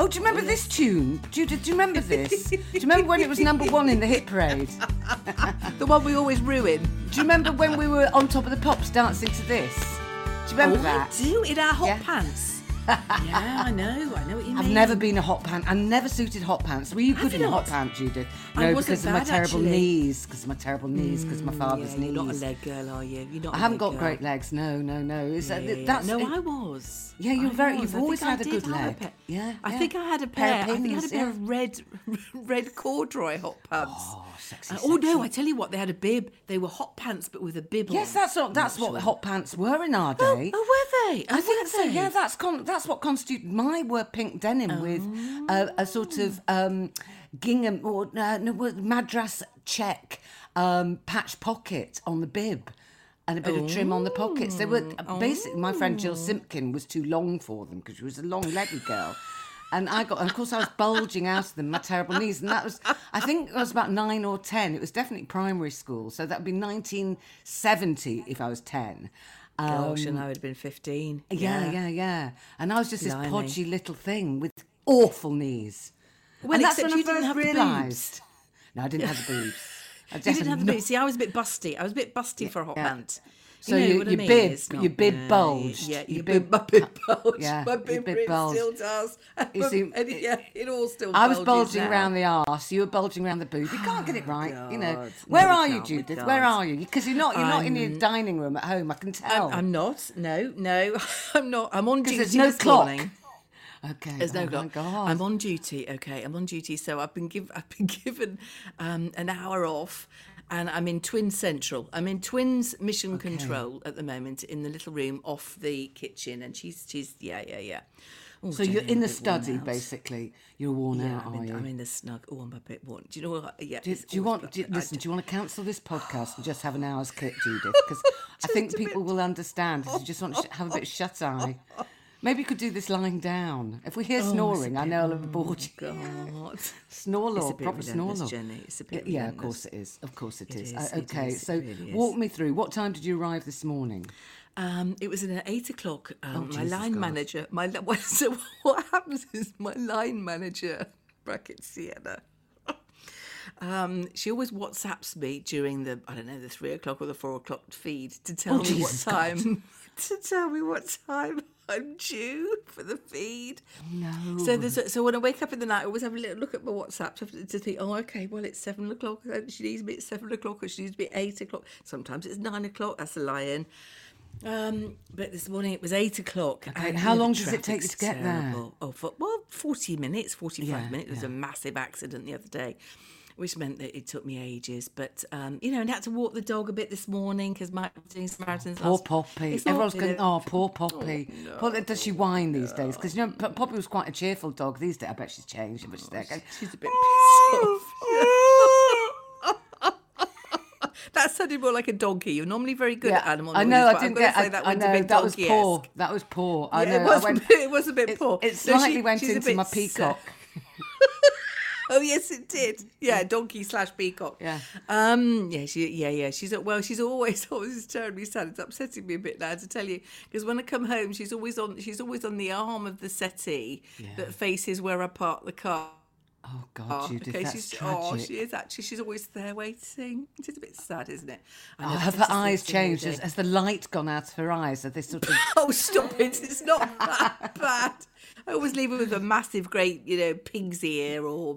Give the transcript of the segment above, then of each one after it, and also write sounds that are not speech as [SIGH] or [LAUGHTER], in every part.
Oh, do you remember this tune? Judith, do you remember this? do you remember when it was number one in the hit parade? [LAUGHS] The one we always ruin. Do you remember when we were on top of the pops dancing to this? Do you remember oh, that? I do in our hot Yeah. pants. Yeah, I know. I know what you mean. I've never been a hot pant. I never suited hot pants. Were you good in hot pants, Judith? I No, because of my terrible actually. knees. Because of my terrible knees. Because my father's yeah, knees. You're not a leg girl, are you? You're not. I a haven't got girl. great legs. No, no, no. Uh, Yeah, yeah, that's no, it- I was. Yeah, you're I very- was. you've I always had a good leg. pair- Yeah, I think I had a Pair pair. of I think I had a pair of red, [LAUGHS] red corduroy hot pants. Oh, sexy, Uh, oh no! I tell you what, they had a bib. They were hot pants, but with a bib Yes, on. that's what that's what hot pants were in our Oh, day. oh, were they? I Oh, think so. Yeah, that's con- that's what constituted. my were pink denim with a, a sort of um, gingham or uh, no, madras check um, patch pocket on the bib. And a bit of trim on the pockets. They were basically my friend Jill Simpkin was too long for them because she was a long legged girl. And I got, and of course, I was bulging out of them, my terrible knees. And that was, I think I was about nine or 10. It was definitely primary school. So that would be 1970 if I was 10. Gosh, and um, I would have been fifteen. Yeah, yeah, yeah. And I was just this Blimey. podgy little thing with awful knees. Well, and that's when you I didn't first boobs. realised. No, I didn't have the boobs. [LAUGHS] I You didn't have the boots. See, I was a bit busty. I was a bit busty for a hot yeah. pant. So you know you- what I your mean? bib- your bib yeah, bulged. Yeah, Your your bib- bib, my bib [LAUGHS] bulged. Yeah, my bib, bib bulged. still does. You see, [LAUGHS] and yeah, it all still. I was bulging now. around the arse. You were bulging around the boob. You can't get it [SIGHS] right, you know. Where No, are you, Judith? Where are you? Because you're not. You're not in your dining room at home. I can tell. I'm, I'm not. No, no, [LAUGHS] I'm not. I'm on duty there's no clock. morning. okay. There's no oh clock. I'm on duty. Okay, I'm on duty. So I've been given. I've been given um, an hour off, and I'm in Twin Central. I'm in Twins Mission Control at the moment in the little room off the kitchen, and she's she's yeah yeah yeah. Oh, So you're in the bit study, basically. You're worn Yeah, out, I'm are in, you? I'm in the snug. Oh, I'm a bit worn. Do you know what? Yeah. Do, do you want? Do, listen, do you want to cancel this podcast and just have an hour's clip, Judith? [LAUGHS] Because I think people will understand. If you just want to have a bit of shut eye. [LAUGHS] Maybe you could do this lying down. If we hear snoring, I know I'll have bored you. God. [LAUGHS] Snore It's a law, bit proper snore. Jenny. It's a Yeah, bit yeah, of course it is. Of course it It is. is, Uh, it okay, is, it so really is. walk me through. What time did you arrive this morning? Um, it was at eight o'clock. Um, my Jesus line God. manager, my [LAUGHS] well, so what happens is my line manager, [LAUGHS] bracket Sienna. Um, she always WhatsApps me during the I don't know the three o'clock or the four o'clock feed to tell Oh, me Jesus what time to tell me what time I'm due for the feed. No. So there's a, so when I wake up in the night, I always have a little look at my WhatsApp to, to think, oh, okay, well it's seven o'clock. uh, She needs me at seven o'clock, or she needs me at eight o'clock. Sometimes it's nine o'clock. That's a lie-in. Um, but this morning it was eight o'clock. Okay, and, how long does it take you to get there? Oh, for, well, forty minutes, forty-five Yeah, minutes. There was yeah. a massive accident the other day. Which meant that it took me ages, but um, you know, and had to walk the dog a bit this morning because my doing Samaritans. Poor last- Poppy. Not, Everyone's you going, oh, poor Poppy. Poor- does she whine these days? Because, you know, Poppy was quite a cheerful dog these days. I bet she's changed. But she's there She's a bit pissed [LAUGHS] off. that sounded more like a donkey. You're normally very good at animal I noises, know. I but I'm didn't get. say I, that I know bit that was poor. That was poor. I Yeah, know. it I was. went- it was a bit it, poor. It No, slightly she- went into my peacock. [LAUGHS] Oh yes, it did. Yeah, donkey slash peacock. Yeah. Um. Yeah. She. Yeah. Yeah. She's. Well. She's always. [LAUGHS] Always terribly sad. It's upsetting me a bit now to tell you because when I come home, she's always on. She's always on the arm of the settee that faces where I park the car. Oh, God, Judith, okay, that's she's tragic. oh, she is actually. She's always there waiting. It is a bit sad, isn't it? Oh, have her eyes this changed? Has, has the light gone out of her eyes? Are they sort of... [LAUGHS] Oh, stop it! It's not that bad. I always leave it with a massive, great, you know, pig's ear or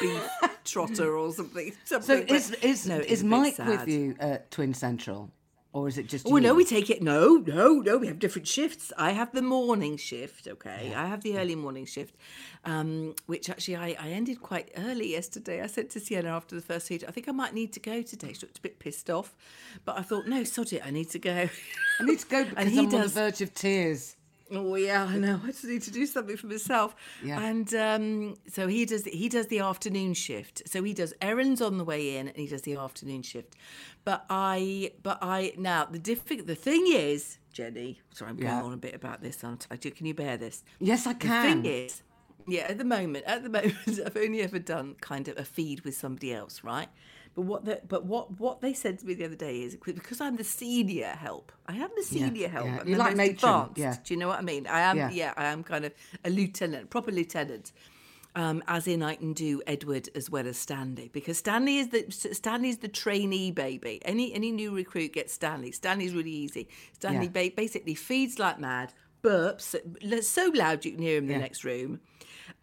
beef trotter or something. [LAUGHS] So something but- is, is, No, is Mike sad. with you at Twin Central? or is it just? Oh no, we take it. No, no, no. We have different shifts. I have the morning shift. Okay, I have the early morning shift, um, which actually I, I ended quite early yesterday. I said to Sienna after the first feed, I think I might need to go today. She looked a bit pissed off, but I thought, no, sod it. I need to go. I need to go [LAUGHS] because he I'm on the verge of tears. Oh yeah, I know. [LAUGHS] I just need to do something for myself. Yeah. And um, so he does. He does the afternoon shift. So he does errands on the way in, and he does the afternoon shift. But I, but I now the difficult. The thing is, Jenny. Sorry, I'm going Yeah. on a bit about this. Aren't I? Can you bear this? Yes, I can. The thing is, yeah, at the moment, at the [LAUGHS] moment, I've only ever done kind of a feed with somebody else, right? But what the, but what what they said to me the other day is because I'm the senior help. I am the senior help. yeah. I'm You're the like matron, advanced. yeah. Do you know what I mean? I am. Yeah. Yeah, I am kind of a lieutenant, proper lieutenant. Um, as in, I can do Edward as well as Stanley because Stanley is the Stanley's the trainee baby. Any any new recruit gets Stanley. Stanley's really easy. Stanley Yeah. ba- basically feeds like mad, burps so loud you can hear him in the next room.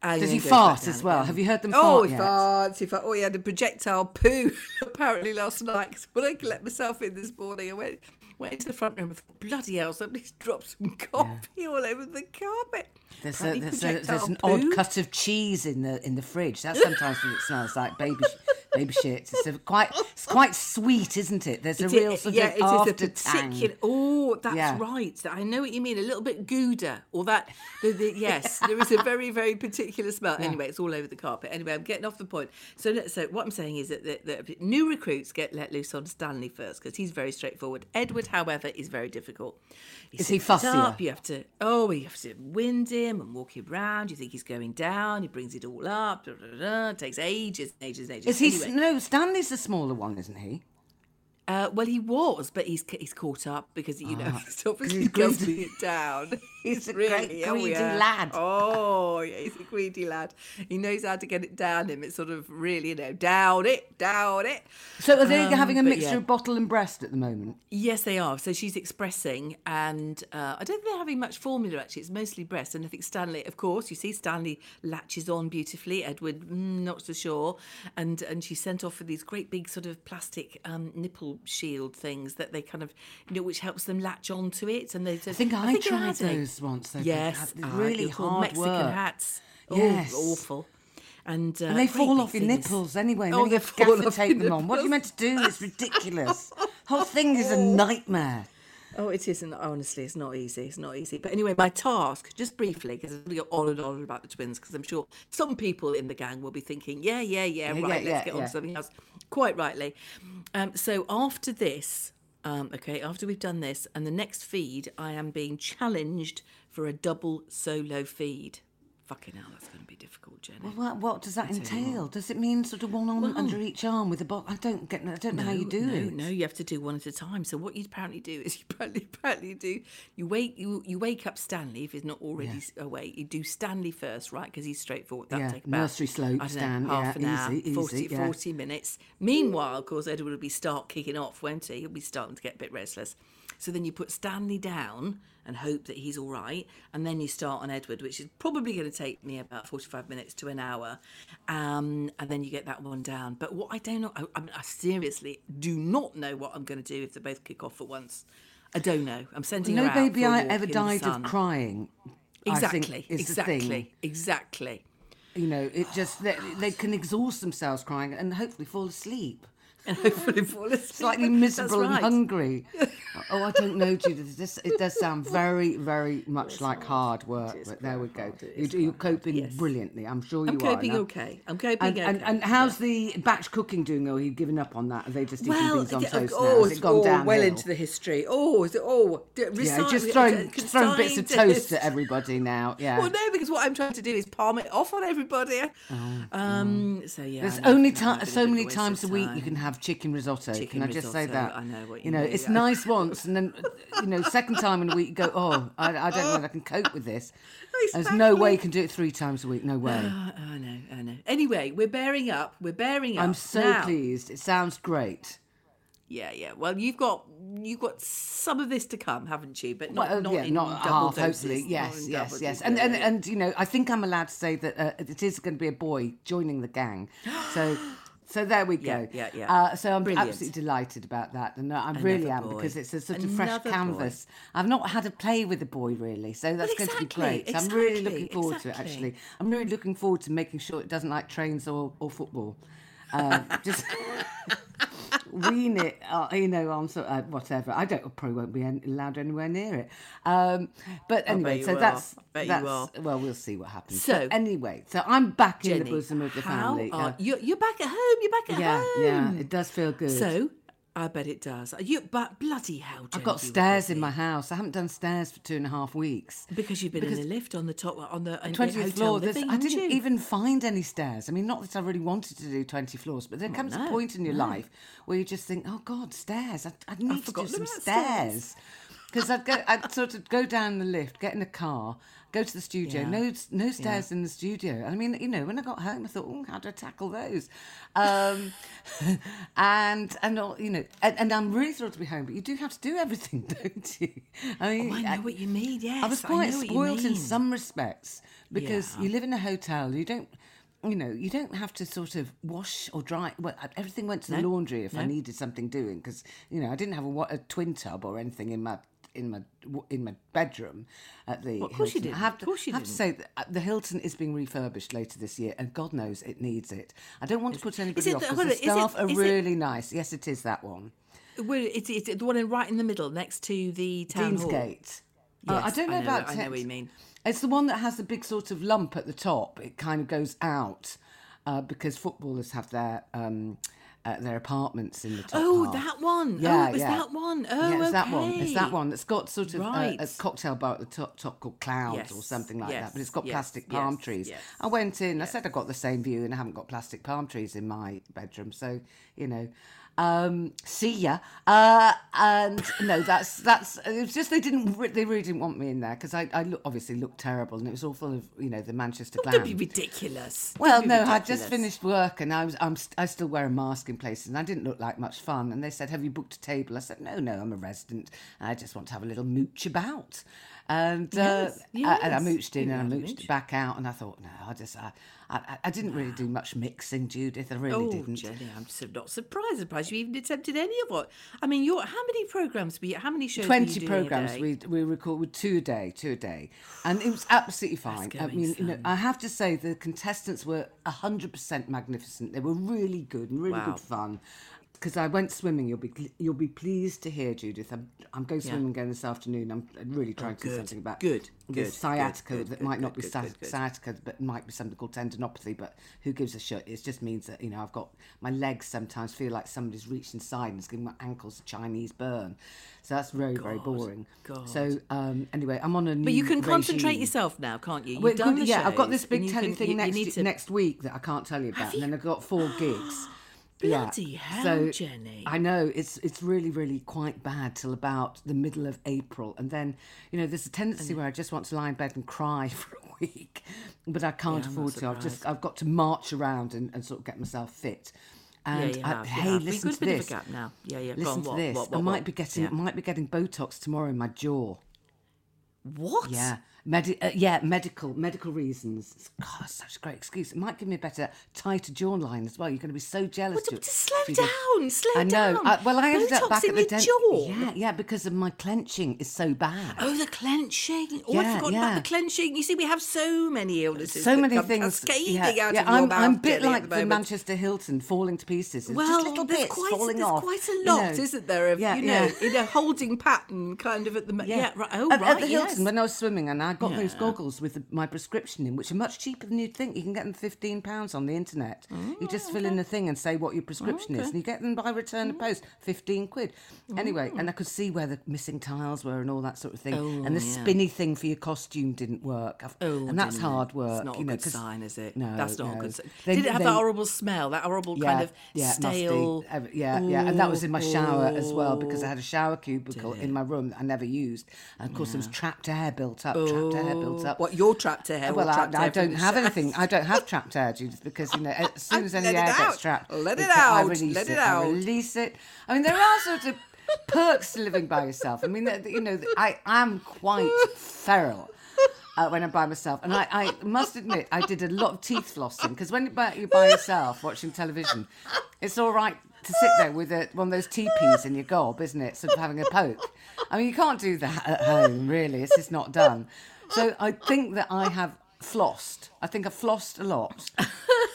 And Does he fart as well? again. Have you heard them Oh, fart he yet? farts. He farts. Oh, he had a projectile poo [LAUGHS] apparently last night. 'Cause when I let myself in this morning, I went went into the front room and thought, bloody hell, somebody's [LAUGHS] dropped some coffee all over the carpet. There's, a, there's, a, there's an odd cut of cheese in the in the fridge. That's sometimes what it smells like. Baby, baby shit. It's a quite it's quite sweet, isn't it? There's a It real is- sort yeah, of it is a after particular. Oh, that's Yeah. right. I know what you mean. A little bit gouda, or that. The, the, [LAUGHS] yes, there is a very, very particular smell. Anyway, it's all over the carpet. Anyway, I'm getting off the point. So, so what I'm saying is that the, the new recruits get let loose on Stanley first because he's very straightforward. Edward, however, is very difficult. Is he sits fussier? Up, you have to. Oh, you have to wind him and walk him round. You think he's going down. He brings it all up. Da, da. It takes ages, ages, ages. Is he? Anyway. No, Stanley's the smaller one, isn't he? Uh, well, he was, but he's he's caught up because you know [LAUGHS] he's obviously he's greedy. it down. [LAUGHS] He's [LAUGHS] a really great oh, greedy yeah. lad. Oh, yeah, he's a greedy lad. He knows how to get it down him. It's sort of really, you know, down it, down it. So are they Um, having a mixture yeah. of bottle and breast at the moment? Yes, they are. So she's expressing, and uh, I don't think they're having much formula actually. It's mostly breast. And I think Stanley, of course, you see Stanley latches on beautifully. Edward, mm, not so sure. And and she sent off for these great big sort of plastic um, nipple shield things that they kind of, you know, which helps them latch onto it. And they, I think I, they're tried having- once. They're Yes, really hard Mexican work. hats. Yes. Oh, awful. And, uh, And they fall off your nipples anyway. Oh, they fall off tape them on. What are you meant to do? It's [LAUGHS] ridiculous. Whole thing is a nightmare. Oh, it isn't. Honestly, it's not easy. It's not easy. But anyway, my task, just briefly, because to go on and on about the twins, because I'm sure some people in the gang will be thinking, yeah, yeah, yeah, Yeah, right, yeah, let's yeah, get on to something else. Quite rightly. Um, so after this, um, okay, after we've done this, and the next feed, I am being challenged for a double solo feed. Fucking hell, that's going to be difficult, Jenny. Well, what, what does that entail? Does it mean sort of one on under oh. each arm with a box? I don't get. I don't know how you do no, it. No, you have to do one at a time. So what you apparently do is [LAUGHS] you apparently, apparently do you wake you you wake up Stanley if he's not already s awake. You do Stanley first, right? Because he's straightforward. That'll Yeah, take about nursery slope, I don't Stan, know, half yeah, an hour, easy, 40, easy, yeah. 40 minutes. Meanwhile, of course, Edward will be start kicking off, won't he? He'll be starting to get a bit restless. So then you put Stanley down and hope that he's all right, and then you start on Edward, which is probably going to take me about forty-five minutes to an hour, um, and then you get that one down. But what I don't know, I, I, mean, I seriously do not know what I'm going to do if they both kick off at once. I don't know. I'm sending No baby I ever died of crying. Exactly, exactly, exactly. You know, it just they, they can exhaust themselves crying and hopefully fall asleep. [LAUGHS] And hopefully fall asleep. Slightly [LAUGHS] miserable and hungry. [LAUGHS] oh, I don't know, Judith. This it does sound very, very much like hard work. But there we go. You, you're coping yes. brilliantly. I'm sure you are. I'm coping now. okay. I'm coping And, okay. and, and how's the batch cooking doing? Or are you giving up on that? Are they just eating things on yeah, toast now? oh, Has it gone all downhill? well into the history. Oh, is it? Oh, yeah, just throwing, just throwing bits of toast at everybody now. Yeah. Well, no, because what I'm trying to do is palm it off on everybody. um. So yeah, Oh, There's only it's ti been a so many of a waste times a week you can have chicken risotto. Chicken can I just say that? I know what you You know, mean, it's yeah. [LAUGHS] nice once, and then you know, second time in a week you go, oh, I, I don't know whether I can cope with this. There's no way you can do it three times a week. No way. Oh, [SIGHS] I know, I know. Anyway, we're bearing up. We're bearing up. I'm so Now- pleased. It sounds great. Yeah, yeah. Well, you've got you've got some of this to come, haven't you? But not Well, not yeah, in not double half, doses. hopefully. Yes, yes, yes. And, and and you know, I think I'm allowed to say that uh, it is going to be a boy joining the gang. So [GASPS] [GASPS] [GASPS] So there we go. Yeah, yeah, yeah. Uh, so I'm Brilliant. absolutely delighted about that, and I really am boy. because it's a sort of fresh Another boy. canvas. I've not had a play with a boy really, so that's going to be great. So I'm really looking forward to it. Actually, I'm really looking forward to making sure it doesn't like trains or, or football. Um, just [LAUGHS] wean it, uh, you know, on sort of, whatever. I don't probably won't be an- allowed anywhere near it. Um, but anyway, so will. that's I bet you that's well, we'll see what happens. So- But anyway, so I'm back in the bosom of the family. Are, uh, you're, you're back at home. You're back at yeah, home. yeah, it does feel good. So I bet it does. Uh, you, but bloody hell, I've got stairs in my house. I haven't done stairs for two and a half weeks. because you've been in a lift on the top on the the Twentieth floor. living, I didn't you? even find any stairs. I mean, not that I really wanted to do twenty floors, but there oh, comes a point in your life where you just think, "Oh God, stairs! I, I need to do some stairs." Because I'd go, I'd sort of go down the lift, get in a car, go to the studio. Yeah. No, no stairs in the studio. I mean, you know, when I got home, I thought, "Oh, how do I tackle those?" Um, [LAUGHS] and and all, you know, and, and I'm really thrilled to be home. But you do have to do everything, [LAUGHS] don't you? I mean, Oh, I know what you mean. Yes, I was quite you spoiled in some respects because Yeah. you live in a hotel. You don't, you know, you don't have to sort of wash or dry. Well, everything went to the laundry if I needed something doing because you know I didn't have a, a twin tub or anything in my in my in my bedroom at the. Well, of course you Hilton. I have Of to, course you I have to didn't. say that uh, the Hilton is being refurbished later this year, and God knows it needs it. I don't want to put anybody off the- because the on, is it- staff are is it- really nice. Yes, it is that one. Well, it's, it's the one in, right in the middle, next to the town hall. Deansgate. Uh, I don't know I know- about. I know what you mean. It's the one that has the big sort of lump at the top. It kind of goes out uh, because footballers have their um, uh, their apartments in the top. Oh, half. that one. Yeah, oh, it was yeah. that one. Oh, yeah, it's that one. okay. It's that one that's got sort of uh, a Right. cocktail bar at the top, top called Clouds or something like that. But it's got yes, plastic palm yes, trees. yes. I went in. I said I got the same view, and I haven't got plastic palm trees in my bedroom. So you know, um, see ya. Uh, and no, that's that's. It's just they didn't. They really didn't want me in there because I, I look, obviously looked terrible, and it was all full of you know the Manchester glam. don't be ridiculous. Well, be no, I just finished work and I was I'm st- I still wear a mask in places and I didn't look like much fun. And they said, "Have you booked a table?" I said, "No, no, I'm a resident. And I just want to have a little mooch about." And Yes, uh, I- and I mooched in You and I mooched back out. And I thought, no, I just I, I, I didn't really do much mixing, Judith. I really Oh, didn't. Jenny, I'm so not surprised. Surprised you even attempted any of what? I mean, you're how many programs? Were you, how many shows? were you Twenty programs we we record with two a day, two a day, and it was absolutely fine. I mean, you know. I have to say the contestants were hundred percent magnificent. They were really good and really Wow. good fun. Because I went swimming, you'll be you'll be pleased to hear, Judith. I'm, I'm going swimming again this afternoon. I'm really trying to do something about good, this good, sciatica good, good, that might not be good, sci- good, good. sciatica, but might be something called tendinopathy. But who gives a shit? It just means that you know I've got my legs sometimes feel like somebody's reached inside and is giving my ankles a Chinese burn. So that's very very boring. God. So um, anyway, I'm on a new. But you can concentrate yourself now, can't you? You've Well, done good- the yeah, I've got this big telly thing you- you next need to- next week that I can't tell you about, and then I've got four gigs. Bloody yeah. hell, so, Jenny. I know it's it's really really quite bad till about the middle of April, and then you know there's a tendency where I just want to lie in bed and cry [LAUGHS] for a week, but I can't I'm afford to. I've just I've got to march around and, and sort of get myself fit. And you I- have, hey. Listen to bit of a this. gap now. Yeah, yeah, Listen on, to what, this. what, I might be getting Yeah. might be getting Botox tomorrow in my jaw. What? Yeah. Medi- uh, yeah, medical medical reasons. God, such a great excuse. It might give me a better, tighter jawline as well. You're going to be so jealous. Well, Ju- just slow down, slow I know. down. I, well, I ended Botox up back in at the your dent- jaw. Yeah, yeah, because of my clenching is so bad. Oh, the clenching. Oh, Yeah, I forgot yeah. about the clenching. You see, we have so many illnesses. so many things. cascading yeah, out yeah, of your I'm, mouth, I'm a bit like the moment. Manchester Hilton falling to pieces. It's Well, just little there's bits quite, falling there's off. quite a you lot, know. isn't there? Of, Yeah, you know, yeah. in a holding pattern, kind of at the ma- yeah. right. Oh, right. at the Hilton when I was swimming, and I got those goggles with the, my prescription in, which are much cheaper than you'd think. You can get them fifteen pounds on the internet. you Oh, just fill in the thing and say what your prescription is, and you get them by return Mm. of post, fifteen quid. Anyway, and I could see where the missing tiles were and all that sort of thing. and the Oh, yeah. spinny thing for your costume didn't work. I've- Oh, and that's hard work. It's not you a know, good 'cause- sign, is it? No, that's not no. a good sign. They- Did it have they- that horrible smell? That horrible kind of yeah, stale. musty. Yeah, yeah, and that was in my shower as well because I Oh. had a shower cubicle in my room that I never used, and of course there was trapped air built up. Trapped air built up. What your trapped air? Well, I, trapped I don't have anything. I don't have trapped air, Judith, because you know, as [LAUGHS] soon as any Let it air out. gets trapped, Let it I out. release Let it it. I out. release it. I mean, there are sort of [LAUGHS] perks to living by yourself. I mean, you know, I am quite feral. uh, when I'm by myself. And I, I must admit, I did a lot of teeth flossing because when you're by, you're by yourself watching television, it's all right to sit there with a, one of those TePes in your gob, isn't it? Sort of having a poke. I mean, you can't do that at home, really. It's just not done. So I think that I have flossed. I think I've flossed a lot.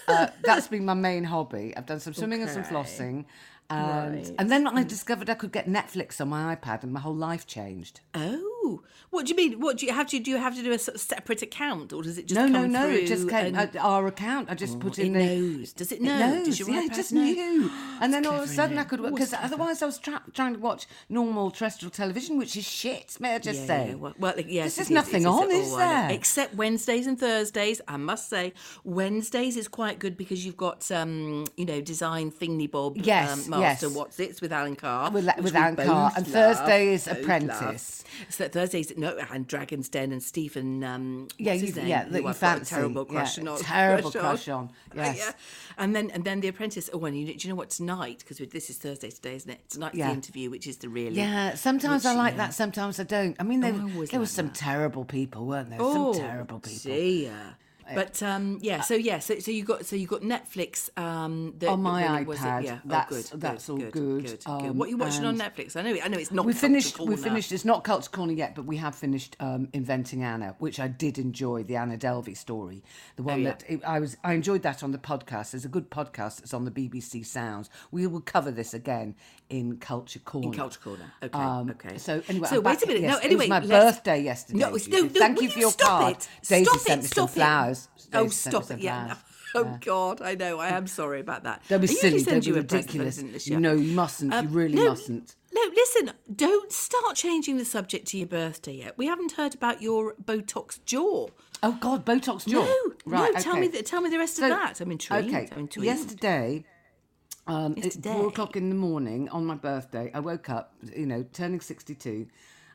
Uh, that's been my main hobby. I've done some swimming and some Okay. flossing. And, Right. and then I discovered I could get Netflix on my iPad, and my whole life changed. Oh, what do you mean? What do you have to do? You have to do a sort of separate account, or does it just No, no, no. It just came and- uh, our account. I just put it in the. knows. Does it know? knows. Does your yeah, it just know? knew. [GASPS] And then all of a sudden I could it? Oh, because otherwise I was tra- trying to watch normal terrestrial television, which is shit. May I just Yeah, say? yeah, well, well, yes, This it is nothing on, it? is Oh, I know. there? Except Wednesdays and Thursdays. I must say, Wednesdays is quite good because you've got, um, you know, design thingy bob. Yes, um, Master yes. What's It's with Alan Carr. With- with Alan Carr, and Thursday is Apprentice. love. So Thursdays, no, and Dragon's Den and Steven. Um, Yeah, you- yeah, that you fancy. terrible Yeah, crush on. terrible crush on, yes. Yeah. And then and then the Apprentice. Oh, and you, do you know what? Tonight, because this is Thursday today, isn't it? Tonight's Yeah. the interview, which is the really. Yeah, sometimes I like yeah. that, sometimes I don't. I mean, there, Oh, I there like was some that. terrible people, weren't there? Oh, some terrible people. dear. But um, yeah, so yeah, so, so you got so you got Netflix um, that, On my it was it? iPad. Yeah, That's- oh, good, that's all good, good. good, Um, what are you watching on Netflix? I know, I know it's not. we finished. We finished. It's not Culture Corner yet, but we have finished um, Inventing Anna, which I did enjoy. The Anna Delvey story, the one Oh, yeah. that it, I was. I enjoyed that on the podcast. There's a good podcast that's on the BBC Sounds. We will cover this again in Culture Corner. In Culture Corner. Okay, Um, okay. So anyway, so I'm wait back- a minute. yes, no, anyway, it was my birthday yesterday. No, no, no, Thank you for your stop card. It? Daisy stop sent it, me stop some it. flowers. [LAUGHS] Oh, Daisy sent stop it! Yeah. Oh God, I know. I am sorry about that. Don't be silly. Don't be you a present, ridiculous. You know, you mustn't. Um, you really no, mustn't. No, listen, don't start changing the subject to your birthday yet. We haven't heard about your Botox jaw. Oh God, Botox jaw. No, right. no, tell okay. me the, tell me the rest So- of that. I'm intrigued. Okay. I'm intrigued. Yesterday, um, at four o'clock in the morning on my birthday, I woke up, you know, turning 62,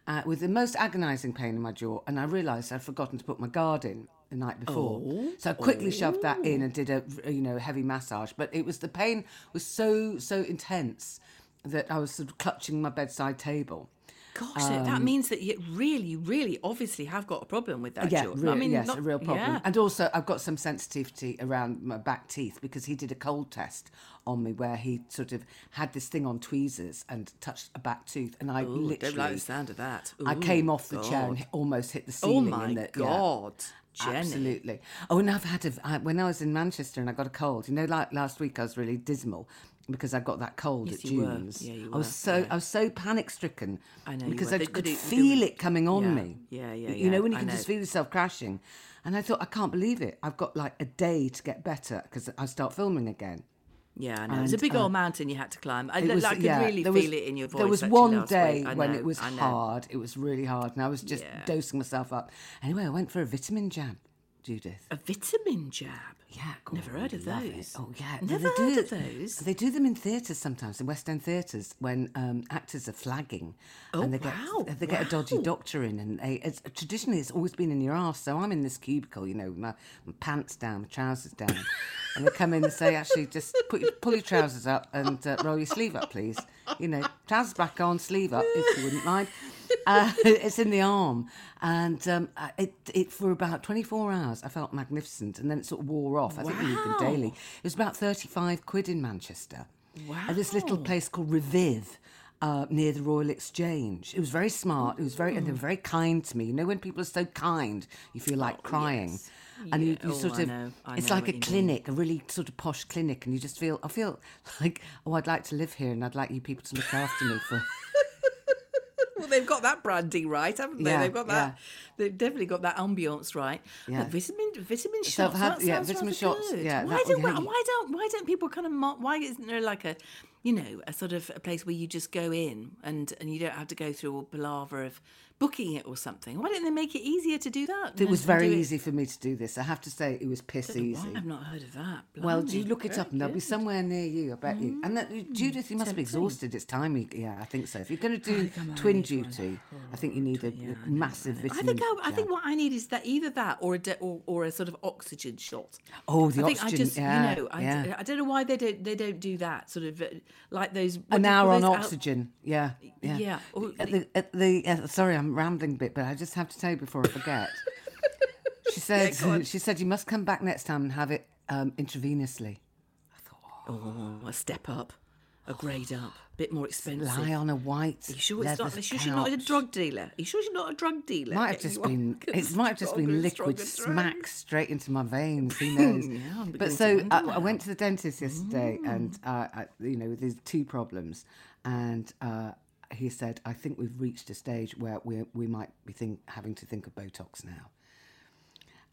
uh, with the most agonising pain in my jaw, and I realised I'd forgotten to put my guard in the night before. Oh. So I quickly shoved that in and did a, you know, heavy massage. But it was the pain was so so intense that I was sort of clutching my bedside table. Gosh, so that means that you really, really, obviously have got a problem with that Um, Yeah, real, I mean, yes, not- a real problem. yeah. And also, I've got some sensitivity around my back teeth because he did a cold test on me where he sort of had this thing on tweezers and touched a back tooth, and I Ooh, literally, don't like the sound of that. I came off the chair and almost hit the ceiling. Oh my the, yeah. God, Jenny. Absolutely. Oh, and I've had a, I, when I was in Manchester and I got a cold. You know, like last week I was really dismal because I got that cold Yes, at were. June's. Yeah, you I was so yeah. I was so panic stricken. I know because were. I They- could they- they- feel it coming on Yeah, me. yeah, yeah, You know when you I can just feel yourself crashing, and I thought I can't believe it. I've got like a day to get better because I start filming again. Yeah, I know. It was a And, big uh, old mountain you had to climb. I, was- I could yeah, really there feel it in your voice. There was one day. When know, it was hard. It was really hard, and I was just dosing myself up. Anyway, I went for a vitamin jab, Judith. A vitamin jab. Yeah, Never heard of love it. those. Oh yeah, Never they do heard it- of those. They do them in theatres sometimes, in West End theatres, when um, actors are flagging, Oh, and they get wow, they get a dodgy doctor in, and they, it's, traditionally it's always been in your arse. So I'm in this cubicle, you know, with my, my pants down, my trousers down, and they come in and say, actually, just put your, pull your trousers up and uh, roll your sleeve up, please. You know, trousers back on, sleeve up, if you wouldn't mind. Uh, [LAUGHS] it's in the arm, and um, it, it for about 24 hours I felt magnificent, and then it sort of wore off. I think we used them daily. It was about 35 quid in Manchester. At this little place called Reviv. Uh, near the Royal Exchange, it was very smart. It was very, and they were very kind to me. You know, when people are so kind, you feel like crying, yes. and you, Yeah. you Oh, sort I of. know. I it's know like a you mean. clinic, a really sort of posh clinic, and you just feel. I feel [LAUGHS] like, oh, I'd like to live here, and I'd like you people to look after me for. Well, they've got that branding right, haven't they? Yeah, they've got that. They've definitely got that ambience right. Yeah. But vitamin vitamin So shots. Had- yeah, vitamin shots, good. yeah, Why don't why, don't why don't people kind of why isn't there like a you know a sort of a place where you just go in and and you don't have to go through all palaver of booking it or something? Why didn't they make it easier to do that? It was very it- easy for me to do this. I have to say, it was piss easy. I've not heard of that. Well, do you look it very up and there'll be. Mm. somewhere near you, I bet you. And that, Judith, you must be exhausted. It's time you, yeah, I think so. If you're going to do twin duty, I think you need a, a massive I think I, I think what I need is that either that or a de- or, or a sort of oxygen shot. Oh, the I think oxygen, I just yeah, you know I, yeah. I don't know why they don't they don't do that sort of uh, like those An hour on oxygen, yeah, yeah. Yeah, At the, at the, uh, sorry, I'm rambling a bit, but I just have to tell you before I forget. [LAUGHS] She said, on. she said, you must come back next time and have it um, intravenously. Oh, a step up, a grade up, a bit more expensive. Lie on a white. Are you sure it's not? Are you sure she's not a drug dealer? Are you sure she's not a drug dealer? Might have just been. It might have just been liquid smack straight into my veins. Who [LAUGHS] knows? Yeah, but so I, I went to the dentist yesterday, and uh, I, you know, there's two problems, and uh, he said, "I think we've reached a stage where we we might be think, having to think of Botox now."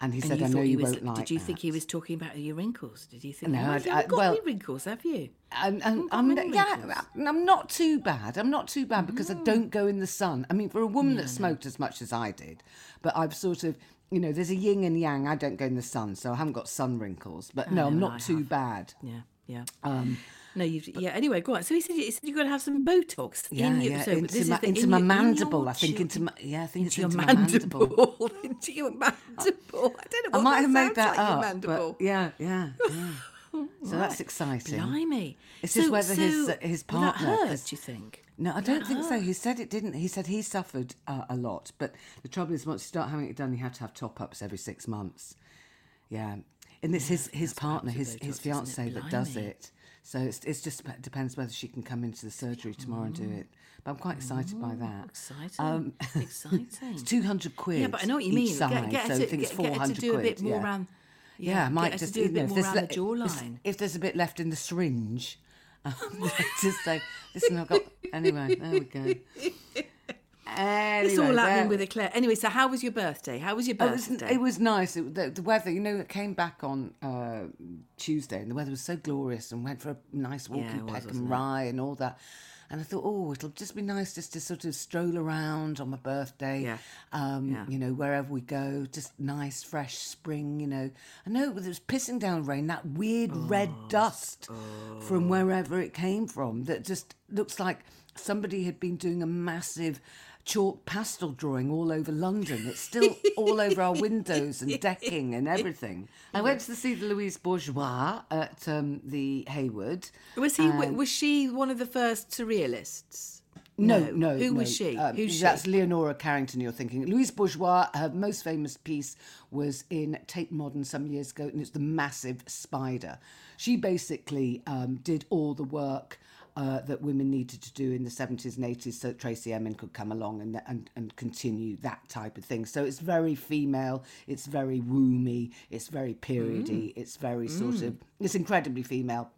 And he And said, you "I know you was, won't like." Did you that." think he was talking about your wrinkles? Did you think? No, oh, I- you I- haven't got well- any wrinkles, have you? I'm, I'm, I'm, yeah. I'm not too bad. I'm not too bad because I don't go in the sun. I mean, for a woman that smoked as much as I did, but I've sort of, you know, there's a yin and yang. I don't go in the sun, so I haven't got sun wrinkles. But no, I'm not I too have. bad. Yeah, yeah. Um, no, you. Yeah. Anyway, go on. So he said, he said you've got to have some Botox yeah, in your, yeah, so into this my, into in my your- mandible. your I think into my yeah, I think into it's your into my mandible. mandible. [LAUGHS] into your mandible. I don't know. What I might have made that like, your up, mandible. but yeah, yeah, [LAUGHS] yeah. So that's exciting. Blimey. It's just So- whether his- so his will that partner- hurt, do you think? No, I don't think so. He said it didn't. He said he suffered uh, a lot, but the trouble is, once you start having it done, you have to have top ups every six months. Yeah, and it's his his partner, his his isn't fiance that does it. So it's it's just depends whether she can come into the surgery tomorrow and do it. But I'm quite excited by that. Exciting. Um, Exciting. [LAUGHS] It's two hundred quid. Yeah, but I know what you mean. Side, get, get so her I to, think it's get, four get her to do a bit more yeah. around. Yeah, I might just do a know, bit if more around le- the jawline. If there's a bit left in the syringe, [LAUGHS] um, [LAUGHS] just say, listen, I've got anyway. There we go. Anyway, It's all happening with Eclair. Anyway, so how was your birthday? How was your Oh, it was, birthday? it was nice. It, the, the weather, you know, it came back on uh, Tuesday and the weather was so glorious and went for a nice walk Yeah, in Peckham? Rye and all that. And I thought, oh, it'll just be nice just to sort of stroll around on my birthday. Yeah. Um, Yeah. You know, wherever we go, just nice, fresh spring, you know. I know it was pissing down rain, that weird red Oh, dust from wherever it came from that just looks like somebody had been doing a massive chalk pastel drawing all over London. It's still all over our windows and decking and everything. I went to see the Louise Bourgeois at um, the Hayward. was he? was she one of the first surrealists? No, no. Who no. was she? Um, Who's she? That's Leonora Carrington. You're thinking Louise Bourgeois. Her most famous piece was in Tate Modern some years ago, and it's the massive spider. She basically um, did all the work. Uh, that women needed to do in the 70s and 80s so that Tracey Emin could come along and, and, and continue that type of thing. So it's very female, it's very woomy, it's very periody, Mm. it's very sort of, it's incredibly female.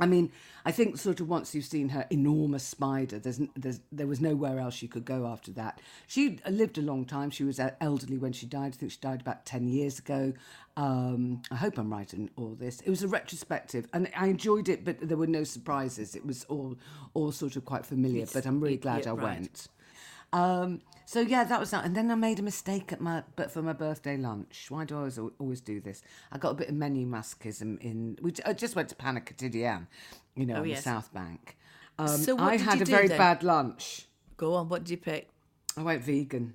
I mean, I think sort of once you've seen her enormous spider, there's, there's there was nowhere else she could go after that. She lived a long time. She was uh, elderly when she died. I think she died about ten years ago. Um, I hope I'm right in all this. It was a retrospective, and I enjoyed it, but there were no surprises. It was all all sort of quite familiar. but I'm really glad yeah, I right. went. Um, so yeah, that was that. And then I made a mistake at my but for my birthday lunch. Why do I always always do this? I got a bit of menu masochism in. We I just went to Pain Quotidien, you know, on Oh, yes. the South Bank. Um, So I had a very then? bad lunch. Go on. What did you pick? I went vegan.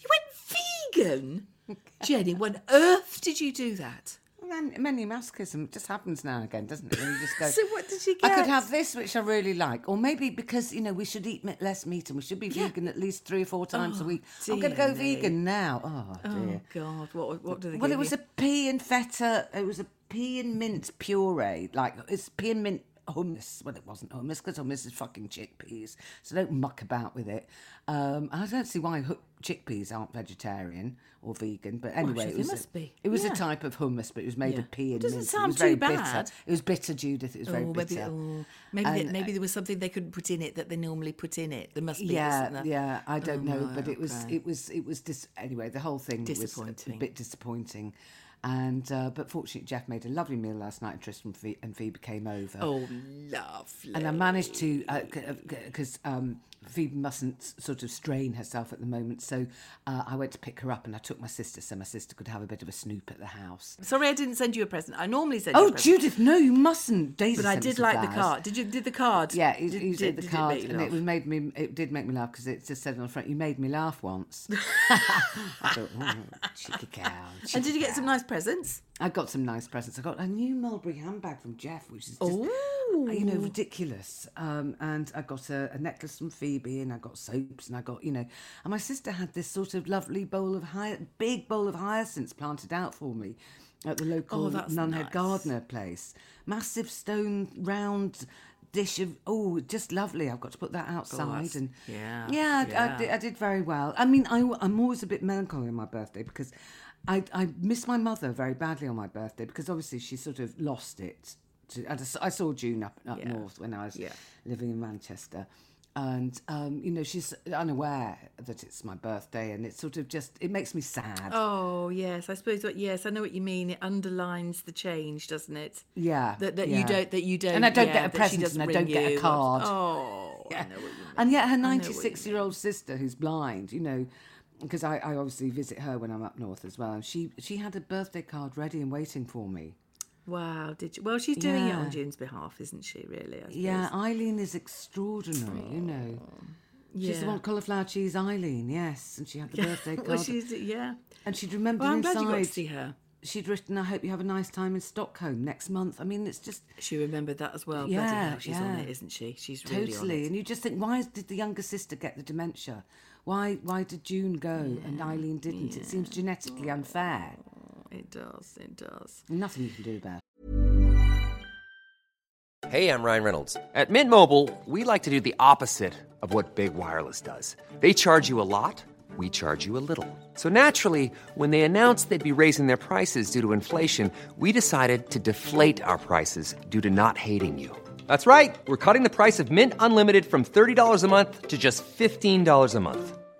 You went vegan, [LAUGHS] Jenny. When earth did you do that? Man, menu masochism it just happens now and again, doesn't it? When you just go. [LAUGHS] So what did you get? I could have this, which I really like, or maybe because you know we should eat less meat and we should be vegan at least three or four times a oh, week. I'm going to go me. vegan now. Oh Oh dear. God! What what did they Well, it was you? a pea and feta. It was a pea and mint puree. Like it's pea and mint hummus. Well, it wasn't hummus because hummus is fucking chickpeas. So don't muck about with it. Um, I don't see why chickpeas aren't vegetarian or vegan. But anyway, actually, it was must a, be. It was Yeah. a type of hummus, but it was made Yeah. of pea and Doesn't mint. it sound was very too bitter. bad. It was bitter, Judith. It was very oh, bitter. maybe, oh, maybe, they, And, maybe there was something they couldn't put in it that they normally put in it. There must be. yeah, yeah. I don't Oh, know, right, but it was, it was, it was. Dis- anyway, the whole thing was a bit disappointing. And uh, but fortunately, Jeff made a lovely meal last night, and Tristan and Phoebe came over. Oh, lovely. And I managed to, because um, Phoebe mustn't sort of strain herself at the moment. So uh, I went to pick her up and I took my sister so my sister could have a bit of a snoop at the house. Sorry, I didn't send you a present. I normally send. you Oh, a present, Judith, no, you mustn't. Daisy But I did like the card. Did you? Did the card? Yeah, he, did, did, said the did card, it and it made me. It did make me laugh because it just said on the front, "You made me laugh once." [LAUGHS] I thought, oh, cheeky cow. And did you get some nice presents. I got some nice presents. I got a new Mulberry handbag from Jeff, which is just, you know, ridiculous. Um, and I got a, a necklace from Phoebe, and I got soaps, and I got, you know, and my sister had this sort of lovely bowl of hy- big bowl of hyacinths planted out for me at the local Oh, Nunhead nice. Gardener place. Massive stone round dish of oh, just lovely. I've got to put that outside, and yeah, yeah, I, I, yeah. did, I did very well. I mean, I, am always a bit melancholy on my birthday because I, I miss my mother very badly on my birthday because obviously she sort of lost it. To, I, just- I saw June up, up Yeah. north when I was Yeah. living in Manchester. And, um, you know, she's unaware that it's my birthday and it's sort of just, it makes me sad. Oh yes, I suppose. What yes, I know what you mean. It underlines the change, doesn't it? Yeah, That that yeah. you don't that you don't And I don't yeah, get a present and I don't get a card. Oh, I know what you mean. And yet her know what you 96 year old sister who's blind, you know, because I, I obviously visit her when I'm up north as well. She, she had a birthday card ready and waiting for me. Wow, did you? Well, she's doing it Yeah. on June's behalf, isn't she? Really? I suppose. Yeah, Eileen is extraordinary, you know. She's the one cauliflower cheese Eileen, yes. And she had the birthday [LAUGHS] card. well, she's yeah. and she'd remembered Well, I'm glad you got to see her. She'd written, I hope you have a nice time in Stockholm next month. I mean, it's just She remembered that as well. Bloody Yeah, hell, she's on yeah. it, isn't she? She's really on totally. it. And you just think, why did the younger sister get the dementia? Why why did June go and Eileen didn't? It seems genetically unfair. It does. It does. Nothing you can do about it. Hey, I'm Ryan Reynolds. At Mint Mobile, we like to do the opposite of what Big Wireless does. They charge you a lot, we charge you a little. So naturally, when they announced they'd be raising their prices due to inflation, we decided to deflate our prices due to not hating you. That's right. We're cutting the price of Mint Unlimited from $30 a month to just $15 a month.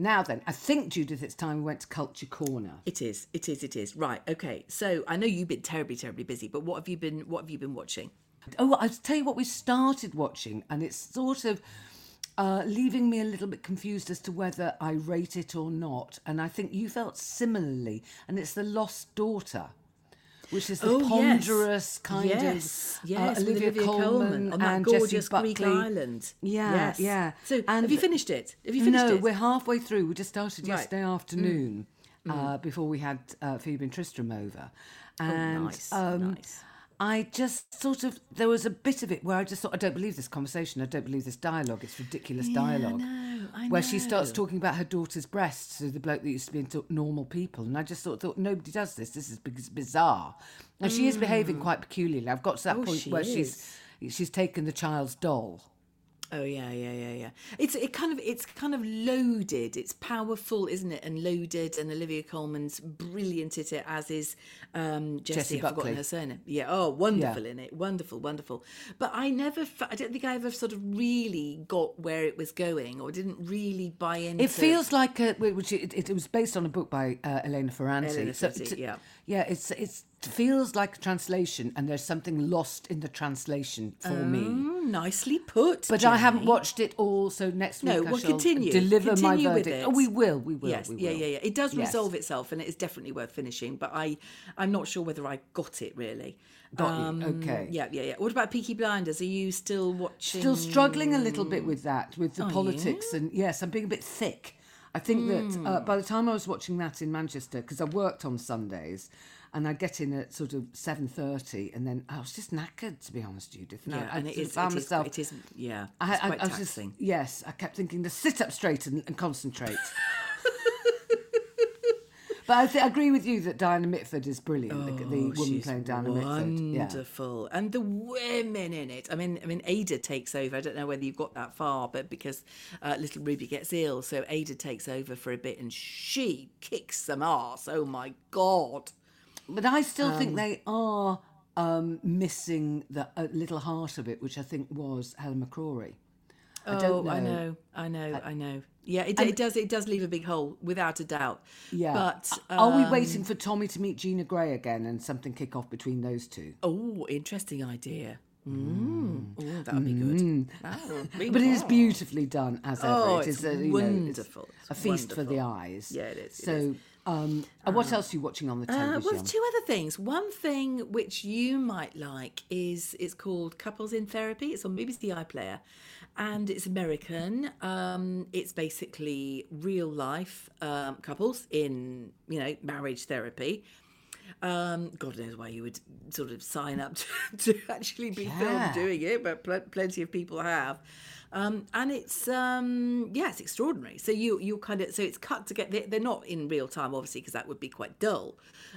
Now then, I think Judith, it's time we went to Culture Corner. It is. It is. It is. Right. Okay. So I know you've been terribly, terribly busy, but what have you been? What have you been watching? Oh, I'll tell you what we started watching, and it's sort of uh, leaving me a little bit confused as to whether I rate it or not. And I think you felt similarly, and it's The Lost Daughter. Which is the Oh, yes. ponderous kind yes, of yes, uh, Olivia, Colman, on that and gorgeous Jessie Greek island. Yeah, yes. yeah. So And- have you finished it? Have you finished no, it? we're halfway through. We just started Right. Mm. yesterday afternoon Uh, before we had uh, Phoebe and Tristram over. And Oh, nice, um, nice. I just sort of, there was a bit of it where I just thought, I don't believe this conversation. I don't believe this dialogue. It's ridiculous dialogue. know, I Where she starts talking about her daughter's breasts to the bloke that used to be into normal people. And I just thought, thought nobody does this. This is bizarre. And she is behaving quite peculiarly. I've got to that Mm. Oh, point she where she's she's taken the child's doll. Oh yeah, yeah, yeah, yeah. It's it kind of it's kind of loaded. It's powerful, isn't it? And loaded. And Olivia Colman's brilliant at it, as is um, Jessie. I've forgotten her surname. Yeah. Oh, wonderful in it. Wonderful, wonderful. But I never. I don't think I ever sort of really got where it was going, or didn't really buy into. It feels like a, which it, it, it was based on a book by uh, Elena Ferrante. Elena So yeah. Yeah. It's it's it feels like a translation, and there's something lost in the translation for me. Mm, nicely put. But I haven't watched it all, so next week No, I well, continue. deliver continue my with verdict. it. Oh, we will, we will, Yes, we yeah, will. yeah, yeah. It does Yes. resolve itself, and it is definitely worth finishing. But I, I'm not sure whether I got it really. Got you, okay. Yeah, yeah, yeah. What about Peaky Blinders? Are you still watching? Still struggling a little bit with that, with Oh, the politics, and yes, I'm being a bit thick. I think that Hmm. uh, by the time I was watching that in Manchester, because I worked on Sundays, and I get in at sort of seven thirty, and then I was just knackered, to be honest, Judith. And I- Yeah, I, and it sort of is. found It is, myself. it is. Yeah, it's I, I, quite I was just, taxing. yes, I kept thinking to sit up straight and, and concentrate. [LAUGHS] But I, th- I agree with you that Diana Mitford is brilliant. the, the Oh, woman playing Diana Mitford. Yeah. Wonderful. And the women in it. I mean, I mean, Ada takes over. I don't know whether you've got that far, but because uh, little Ruby gets ill, so Ada takes over for a bit, and she kicks some ass. Oh my god! But I still think they are um, missing the a little heart of it, which I think was Helen McCrory. I oh, don't know. I know, I know, I know. Yeah, it, it does. It does leave a big hole, without a doubt. Yeah. But are we um, waiting for Tommy to meet Gina Gray again and something kick off between those two? Oh, interesting idea. Mm. Oh, that would be good. Would [LAUGHS] be But it is beautifully done as ever. Oh, it it's is a, you know, wonderful. a feast for the eyes. Yeah, it is, So, is. Um, and what else are you watching on the Uh, television? well, two other things. One thing which you might like is it's called Couples in Therapy. It's on BBC iPlayer, and it's American. Um, it's basically real life um, couples in you know marriage therapy. Um, God knows why you would sort of sign up [LAUGHS] to, to actually be Yeah. filmed doing it, but pl- plenty of people have. Um, and it's um, yeah, it's extraordinary. So you you kind of so it's cut together. They're, not in real time, obviously, because that would be quite dull.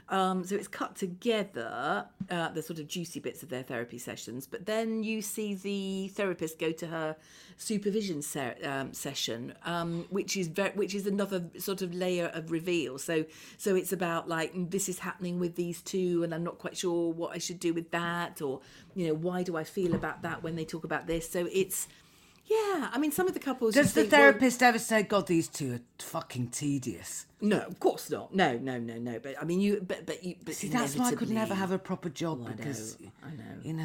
Um, so it's cut together uh, the sort of juicy bits of their therapy sessions, but then you see the therapist go to her supervision um, session, um, which is which is another sort of layer of reveal. So so it's about like "Mm, this is happening with these two, and I'm not quite sure what I should do with that, or you know why do I feel about that when they talk about this. So it's yeah, I mean some of the couples. Does the think, well, therapist ever say, God, these two are fucking tedious? no, of course not. No, no, no, no. But I mean, you. But but you. But See, that's why I could never have a proper job Oh, I know, because, I know. you know,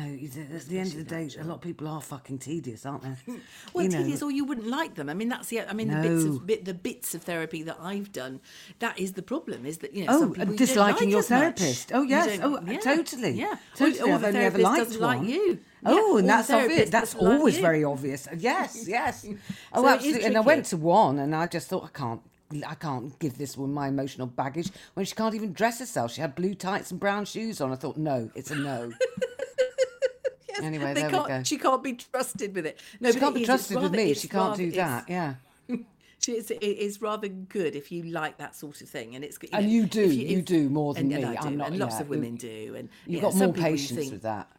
at the end of the day, a lot of people are fucking tedious, aren't they? [LAUGHS] Well, you know, tedious, or you wouldn't like them. I mean, that's the. I mean, the bits of bit, the bits of therapy that I've done. That is the problem. Is that you know Oh, some people and you disliking like your as much. therapist. Oh, yes. Oh, totally. Yeah, Totally. Or, or the only ever therapist liked doesn't like one. you. Oh, Yeah, and that's obvious. That's like always you. very obvious. Uh, yes, [LAUGHS] yes. Oh, So absolutely. And I went to one, and I just thought I can't. I can't give this woman my emotional baggage when she can't even dress herself. She had blue tights and brown shoes on. I thought, no, it's a no. [LAUGHS] anyway, They there can't, we go. She can't be trusted with it. No, She can't be trusted with me. She can't rather- do that. Yeah. [LAUGHS] She, it's, it is rather good if you like that sort of thing, and it's you And you do, if you do more than and, and me. I I'm not- and lots yeah, of women do, and You've yeah, got more patience think- with that.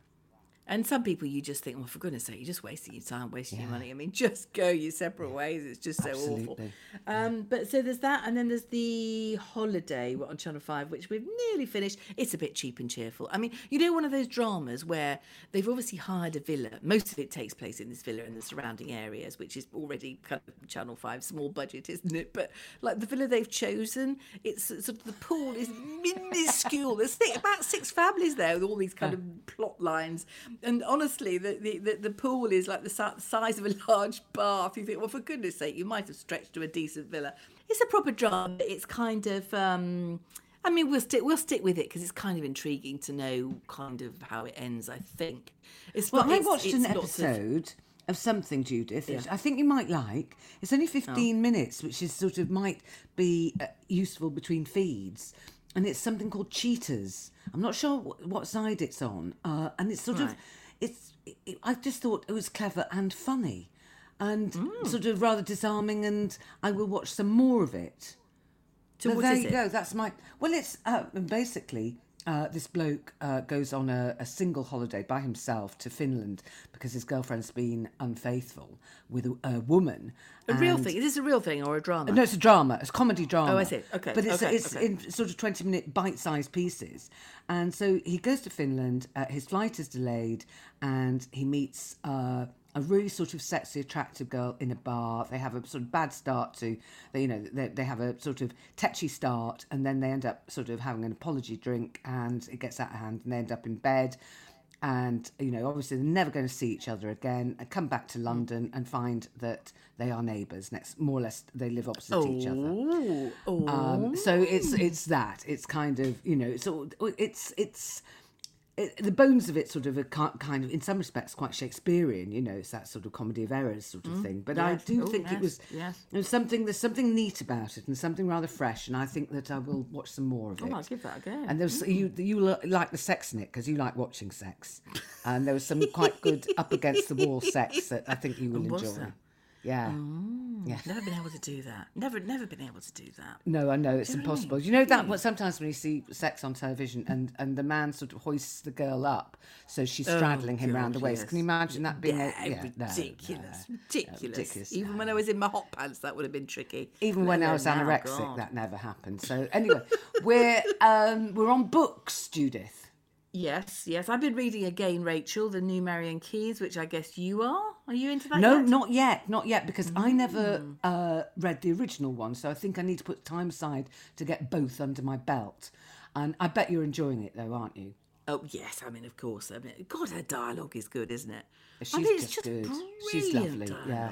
And some people you just think, well, for goodness sake, you're just wasting your time, wasting your money. I mean, [LAUGHS] just go your separate ways. It's just so awful. Absolutely. Um, but so there's that, and then there's the holiday on Channel Five, which we've nearly finished. It's a bit cheap and cheerful. I mean, you know, one of those dramas where they've obviously hired a villa. Most of it takes place in this villa and the surrounding areas, which is already kind of Channel Five small budget, isn't it? But like the villa they've chosen, it's sort of the pool is minuscule. There's about six families there with all these kind of plot lines, and honestly, the the, the, pool is like the size of a [LAUGHS] large bath. You think, well, for goodness sake, you might have stretched to a decent villa. It's a proper drama. It's kind of. Um, I mean, we'll stick we'll stick with it because it's kind of intriguing to know kind of how it ends. I think. It's Well, but I it's- watched it's an lots of- episode of, something, Judith, which I think you might like. It's only 15 minutes, which is sort of might be uh, useful between feeds. And it's something called Cheaters. I'm not sure what, what side it's on. Uh, and it's sort of, Right. it's. It, I just thought it was clever and funny, and Mm. sort of rather disarming. And I will watch some more of it. So So there you it? go. That's my. Well, it's uh, basically uh, this bloke uh, goes on a, a single holiday by himself to Finland because his girlfriend's been unfaithful with a, a woman. A real thing. Is this a real thing or a drama? No, it's a drama. It's a comedy drama. Oh, I see. Okay, But it's okay, it's okay. in sort of twenty minute bite sized pieces, and so he goes to Finland. Uh, his flight is delayed, and he meets. A really sort of sexy, attractive girl in a bar. They have a sort of bad start to, they, you know, they, they have a sort of tetchy start, and then they end up sort of having an apology drink, and it gets out of hand, and they end up in bed. And you know obviously they're never going to see each other again. And come back to london and find that they are neighbours next more or less they live opposite each other. Oh, oh. um, so it's it's that. It's kind of you know it's all it's it's it, the bones of it sort of are kind of in some respects quite shakespearean you know it's that sort of comedy of errors sort of mm. thing but i do Oh, think it was yes. there's something there's something neat about it and something rather fresh and i think that i will watch some more of it Oh, I'll give that a go. and there's you you like the sex in it because you like watching sex, and there was some [LAUGHS] quite good up against the wall sex that I think you will Was enjoy. there? Yeah. Oh. Yeah. Never been able to do that. Never, never been able to do that. No, I know it's impossible. You know that what sometimes when you see sex on television and and the man sort of hoists the girl up, so she's straddling him round the Oh, waist. Can you imagine that being Yeah, a, yeah, no, ridiculous, no. ridiculous. ridiculous, Even when I was in my hot pants, that would have been tricky. Even Let when I was anorexic, God. that never happened. So anyway, we're um, we're on books, Judith. Yes, yes. I've been reading again, Rachel, the new Marian Keyes, which I guess you are. Are you into that? No, yet? not yet, not yet, because I never Mm. uh, read the original one. So I think I need to put time aside to get both under my belt. And I bet you're enjoying it, though, aren't you? Oh yes, I mean, of course. I mean, God, her dialogue is good, isn't it? She's I mean, it's just, just good. She's lovely. dialogue. Yeah,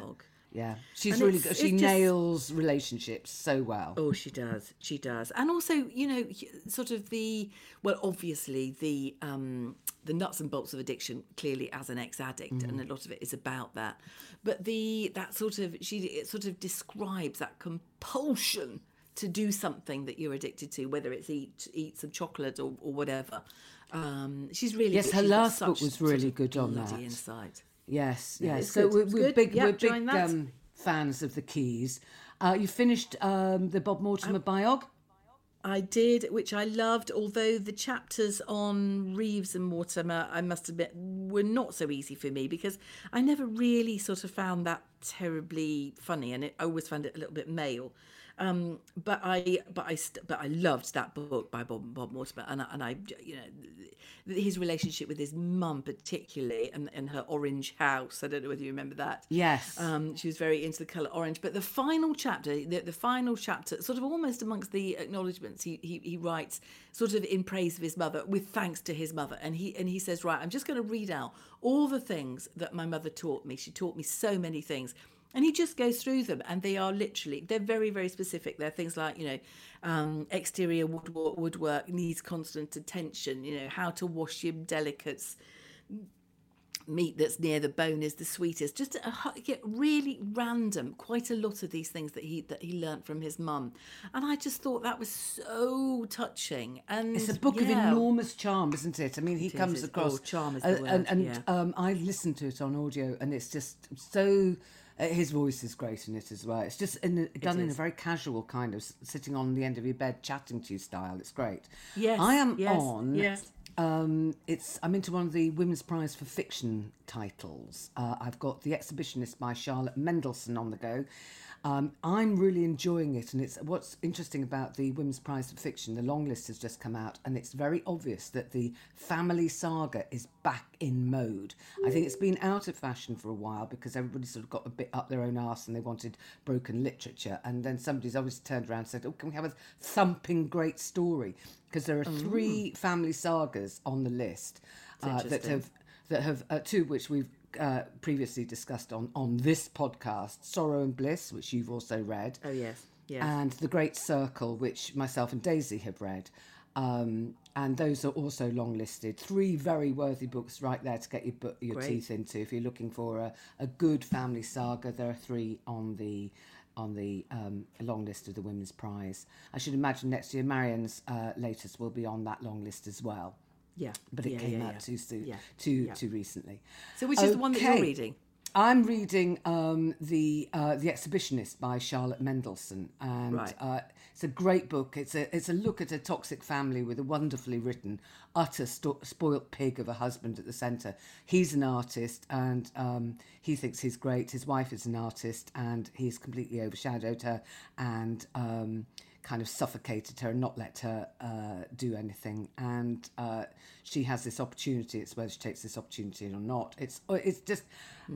yeah. She's And really good. She just- nails relationships so well. Oh, she does. She does. And also, you know, sort of the well, obviously the um the nuts and bolts of addiction clearly as an ex-addict and a lot of it is about that. But the that sort of she it sort of describes that compulsion to do something that you're addicted to, whether it's eat eat some chocolate or, or whatever. Um, she's really Yes, good. her last book was really good on that. Insight. Yes, yes. it's So good. we're, we're big, Yep, we're big um, fans of the Keyes. Uh, you finished um, the Bob Mortimer biog. I did, which I loved, although the chapters on Reeves and Mortimer, I must admit, were not so easy for me because I never really sort of found that terribly funny and it, I always found it a little bit male. Um, but I, but I, st- but I loved that book by Bob, Bob Mortimer, and I, and I, you know, his relationship with his mum particularly, and, and her orange house. I don't know whether you remember that. Yes. Um, she was very into the colour orange. But the final chapter, the, the final chapter, sort of almost amongst the acknowledgements, he, he he writes sort of in praise of his mother, with thanks to his mother, and he and he says, right, I'm just going to read out all the things that my mother taught me. She taught me so many things. And he just goes through them, and they are literally, they're very, very specific. They're things like, you know, um, exterior woodwork, woodwork needs constant attention, you know, how to wash your delicates, meat that's near the bone is the sweetest. Just a, really random. Quite a lot of these things that he that he learnt from his mum, and I just thought that was so touching. And It's a book of enormous charm, isn't it? I mean, he It is, comes across oh, charm is the and, word, and yeah. um, I listened to it on audio, and it's just so. Uh, his voice is great in it as well. It's just in a, done in a very casual kind of sitting on the end of your bed, chatting to you style. It's great. Yes, I am yes, on. yes. Um, it's I'm into one of the Women's Prize for Fiction titles. Uh, I've got The Exhibitionist by Charlotte Mendelson on the go. Um, I'm really enjoying it, and it's what's interesting about the Women's Prize for Fiction. The long list has just come out, and it's very obvious that the family saga is back in mode. I think it's been out of fashion for a while because everybody sort of got a bit up their own arse and they wanted broken literature, and then somebody's obviously turned around and said, "Oh, can we have a thumping great story?" Because there are three family sagas on the list uh, that have that have uh, two which we've uh, previously discussed on on this podcast sorrow and bliss which you've also read. Oh yes, yes. and the great circle which myself and daisy have read. Um, and those are also long listed three very worthy books right there to get your, your Great. teeth into if you're looking for a, a good family saga. There are three on the on the um, long list of the women's prize. I should imagine next year marian's uh, latest will be on that long list as well yeah, but it yeah, came yeah, out yeah. too soon, too too recently. So which is the one that you're reading? I'm reading um, the uh, the Exhibitionist by Charlotte Mendelson, and Right. uh, it's a great book. It's a it's a look at a toxic family with a wonderfully written, utter sto- spoilt pig of a husband at the centre. He's an artist, and um, he thinks he's great. His wife is an artist, and he's completely overshadowed her, and. Um, kind of suffocated her and not let her uh, do anything. And uh, she has this opportunity. It's whether she takes this opportunity or not. It's uh, it's just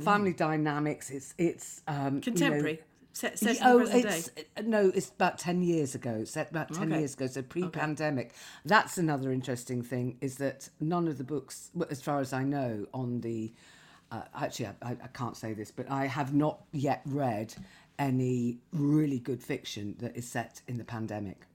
family dynamics. It's it's um, you know- Contemporary. Set, set oh, it's day. no, it's about ten years ago. Set about ten Okay. years ago, so pre-pandemic. That's another interesting thing is that none of the books, as far as I know, on the uh, actually I, I can't say this, but I have not yet read any really good fiction that is set in the pandemic.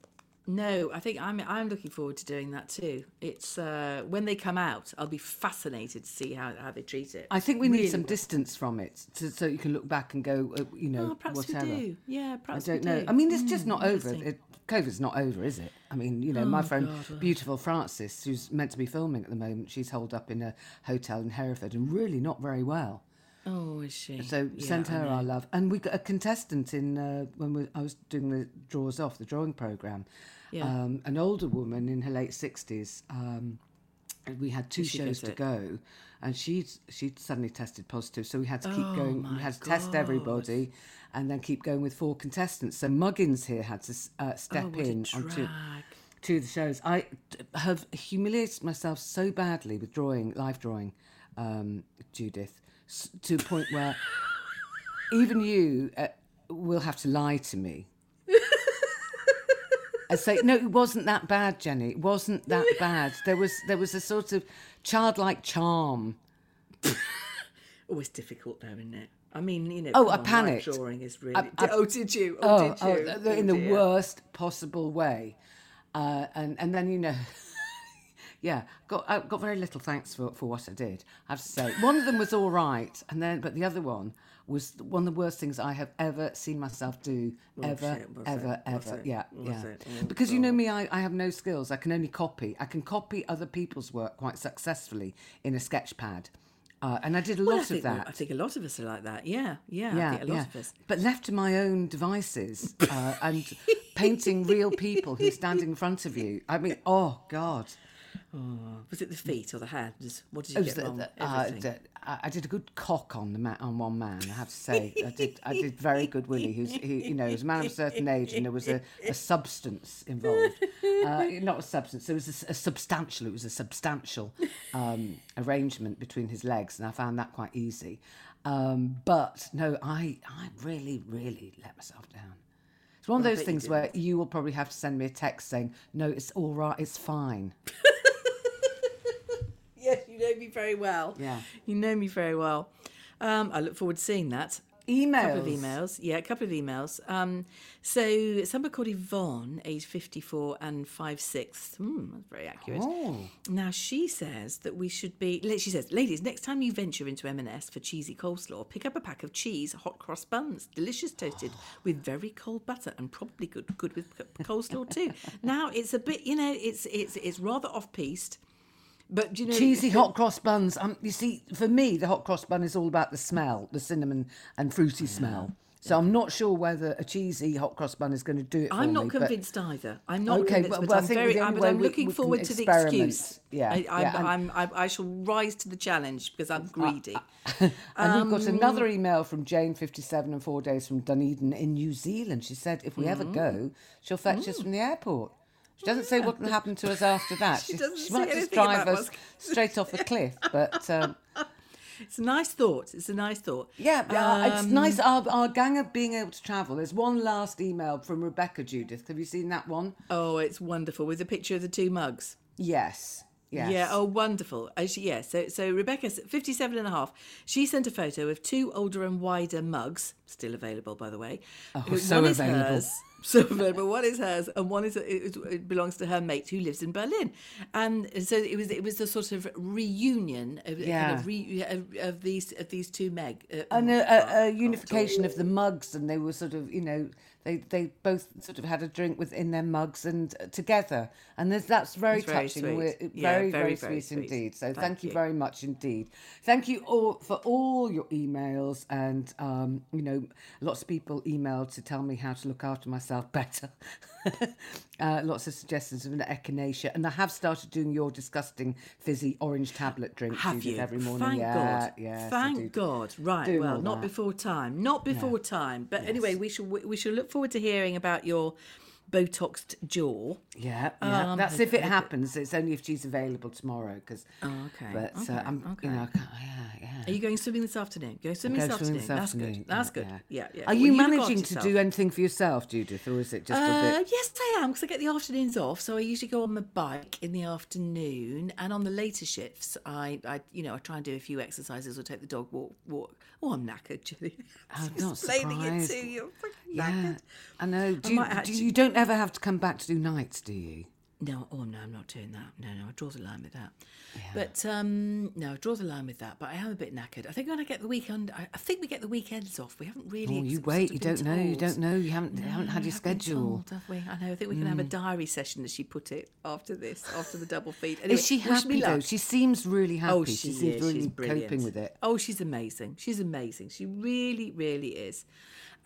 No, I think I'm I'm looking forward to doing that too. It's uh, when they come out, I'll be fascinated to see how, how they treat it. I think we need Really some distance from it, to, so you can look back and go, uh, you know, Oh, perhaps whatever. we do. Yeah, I don't know. do. I mean, it's just not over. It, COVID's not over, is it? I mean, you know, my friend, God. beautiful Frances, who's meant to be filming at the moment, she's holed up in a hotel in Hereford and really not very well. Oh, is she? So Yeah, send her our love. And we got a contestant in uh, when we, I was doing the draws off the drawing program. Yeah. Um, an older woman in her late sixties. Um, we had two she shows to it? go, and she'd she'd suddenly tested positive. So we had to keep Oh going. We had to test everybody, and then keep going with four contestants. So Muggins here had to uh, Oh, step a in onto drag. to the shows. I have humiliated myself so badly with drawing, live drawing, um, Judith, to a point where even you uh, will have to lie to me. I say no, it wasn't that bad, Jenny. It wasn't that bad. There was there was a sort of childlike charm. [LAUGHS] Oh, it's difficult though, isn't it? I mean, you know. Oh, I panicked. Drawing is really. I- I- oh, did you? Oh, Oh, oh, did you? th- in the dear. worst possible way, uh, and and then you know, [LAUGHS] yeah, got I got very little thanks for for what I did. I have to say, one of them was all right, and then but the other one was one of the worst things I have ever seen myself do, ever, it? Was ever, it? Ever. it? Yeah, yeah. Oh, because you know me, I, I have no skills. I can only copy. I can copy other people's work quite successfully in a sketch pad. Uh, and I did a Well, lot think, of that. I think a lot of us are like that. Yeah, yeah. Yeah, a lot yeah. of us. But left to my own devices uh, and [LAUGHS] painting real people who stand in front of you. I mean, oh God. Was it the feet or the hands? What did you was get the- wrong? the- uh, the- I did a good cock on the ma- on one man. I have to say, I did. I did very good, Willie. Who's who, you know, was a man of a certain age, and there was a, a substance involved. Uh, not a substance. There was a, a substantial. It was a substantial um, arrangement between his legs, and I found that quite easy. Um, but no, I I really really let myself down. It's one of those bet you things where you will probably have to send me a text saying, "No, it's all right. It's fine." [LAUGHS] You know me very well. Yeah. You know me very well. Um, I look forward to seeing that. Emails. couple of emails. Yeah, a couple of emails. Um, so somebody called Yvonne, age 54 and 5 6. Hmm, that's very accurate. Oh. Now, she says that we should be, she says, ladies, next time you venture into M&S for cheesy coleslaw, pick up a pack of cheese hot cross buns, delicious toasted with very cold butter and probably good good with coleslaw too. [LAUGHS] now, it's a bit, you know, it's it's it's rather off-piste. But do you know, cheesy hot cross buns. Um, you see, for me, the hot cross bun is all about the smell, the cinnamon and fruity smell. So I'm not sure whether a cheesy hot cross bun is going to do it. For I'm not me, convinced either. I'm not Okay, convinced, but well, I'm very. I'm, but I'm looking we can forward to the excuse. Yeah, I, I, yeah, and- I'm, I, shall rise to the challenge because I'm greedy. [LAUGHS] And we've got Um, another email from Jane, 57 and four days from Dunedin in New Zealand. She said, if we ever Mm. go, she'll fetch us from the airport. She doesn't say what will happen to us after [LAUGHS] that. She doesn't say might just drive us straight off a cliff. But [LAUGHS] um, it's a nice thought. It's a nice thought. Yeah, uh, it's Um, nice our, our gang of being able to travel. There's one last email from Rebecca Judith. Have you seen that one? Oh, it's wonderful with a picture of the two mugs. Yes. Yes. Yeah, oh, wonderful. Oh, she, yeah, so, so Rebecca's 57 and a half. She sent a photo of two older and wider mugs, still available, by the way. Oh, so is available. hers. So [LAUGHS] but One is hers, and one is it, it belongs to her mate who lives in Berlin. And so it was it was a sort of reunion of, Yeah. kind of, re, of, of these of these two Meg. Uh, And a, a, a unification of the mugs, and they were sort of, you know, they, they both sort of had a drink within their mugs and uh, together, and there's, that's very It's very touching. sweet. Yeah, very, very, very, very sweet, sweet. indeed. So thank, Thank you you. very much indeed. Thank you all for all your emails, and um, you know, lots of people emailed to tell me how to look after myself better. [LAUGHS] uh, lots of suggestions of an echinacea, and I have started doing your disgusting fizzy orange tablet drink Have Judith, you? every morning. Thank yeah, God. yes, Thank. God. Right. Doing well, not that. before time. Not before time. But anyway, we shall we shall look forward to hearing about your Botoxed jaw. Yeah, yeah. Um, That's if it happens. It's only if she's available tomorrow. Because. Oh, okay, But uh, I'm, okay. you know, I can't, yeah, yeah. Are you going swimming this afternoon? Going swimming this swimming afternoon. this That's good. That's good. yeah. Yeah, yeah. Are Well, you managing to do anything for yourself, Judith, or is it just a Uh, bit? yes, I am because I get the afternoons off. So I usually go on my bike in the afternoon, and on the later shifts, I, I, you know, I try and do a few exercises or take the dog walk. Walk. Oh, I'm knackered, Julie. [LAUGHS] Oh, I'm not Explaining it surprised. to you. I'm Yeah, knackered. I know. Do I you, do actually- you don't ever have to come back to do nights, do you? No, oh no, I'm not doing that. No, no, I draw the line with that. But um, no, I draw the line with that. But I am a bit knackered. I think when I get the weekend, I, I think we get the weekends off. We haven't really. Oh, you wait. You don't know. You don't know. You haven't haven't had your schedule. told, have we? I know. I think we can have a diary session, as she put it, after this, after the double feed. Anyway, Is she happy though? She seems really happy. Oh, she, she, seems is. really she's brilliant. coping with it. Oh, she's amazing. She's amazing. She really, really is.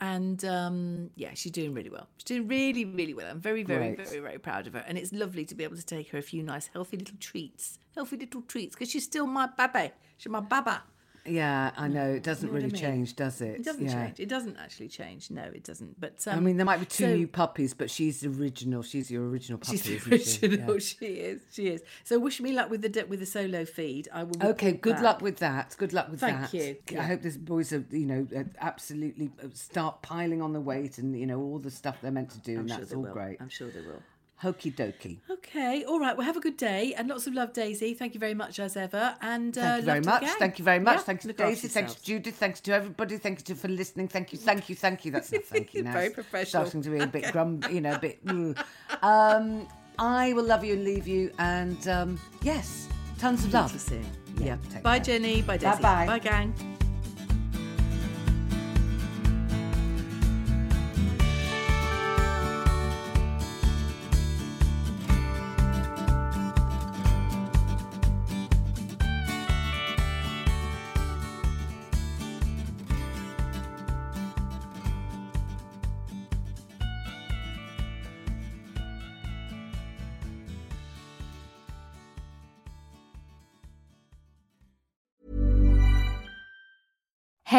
And um, yeah, she's doing really well. She's doing really, really well. I'm very, very, Great. very, very proud of her. And it's lovely to be able to take her a few nice, healthy little treats. Healthy little treats, because she's still my baby. She's my baba. Yeah, I know. It doesn't know what I really mean? change, does it? It doesn't yeah. change. It doesn't actually change. No, it doesn't. But um, I mean, there might be two so- new puppies, but she's the original. She's your original puppy. She's isn't she? original. Yeah. [LAUGHS] She is. She is. So wish me luck with the with the solo feed. I will. Okay, good back. luck with that. Good luck with Thank that. Thank you. I hope these boys are, you know, uh, absolutely uh, start piling on the weight and you know all the stuff they're meant to do, I'm and sure that's they all will. great. I'm sure they will. Hokey dokey. Okay, all right. Well, have a good day and lots of love, Daisy. Thank you very much as ever. And uh, Thank you very love to the much. Thank you very much. Yeah, Thanks to look after Daisy. Thanks to. Judith. Thanks to everybody. Thank you for listening. Thank you. Thank you. Thank you. That's not thank you now. Very professional. Starting to be a bit grum, you know, a bit. mm. [LAUGHS] Um, I will love you and leave you, and um, yes, tons of love. See you soon. Yeah, Yeah. Bye, care. Jenny. Bye, Daisy. Bye-bye. Bye, gang.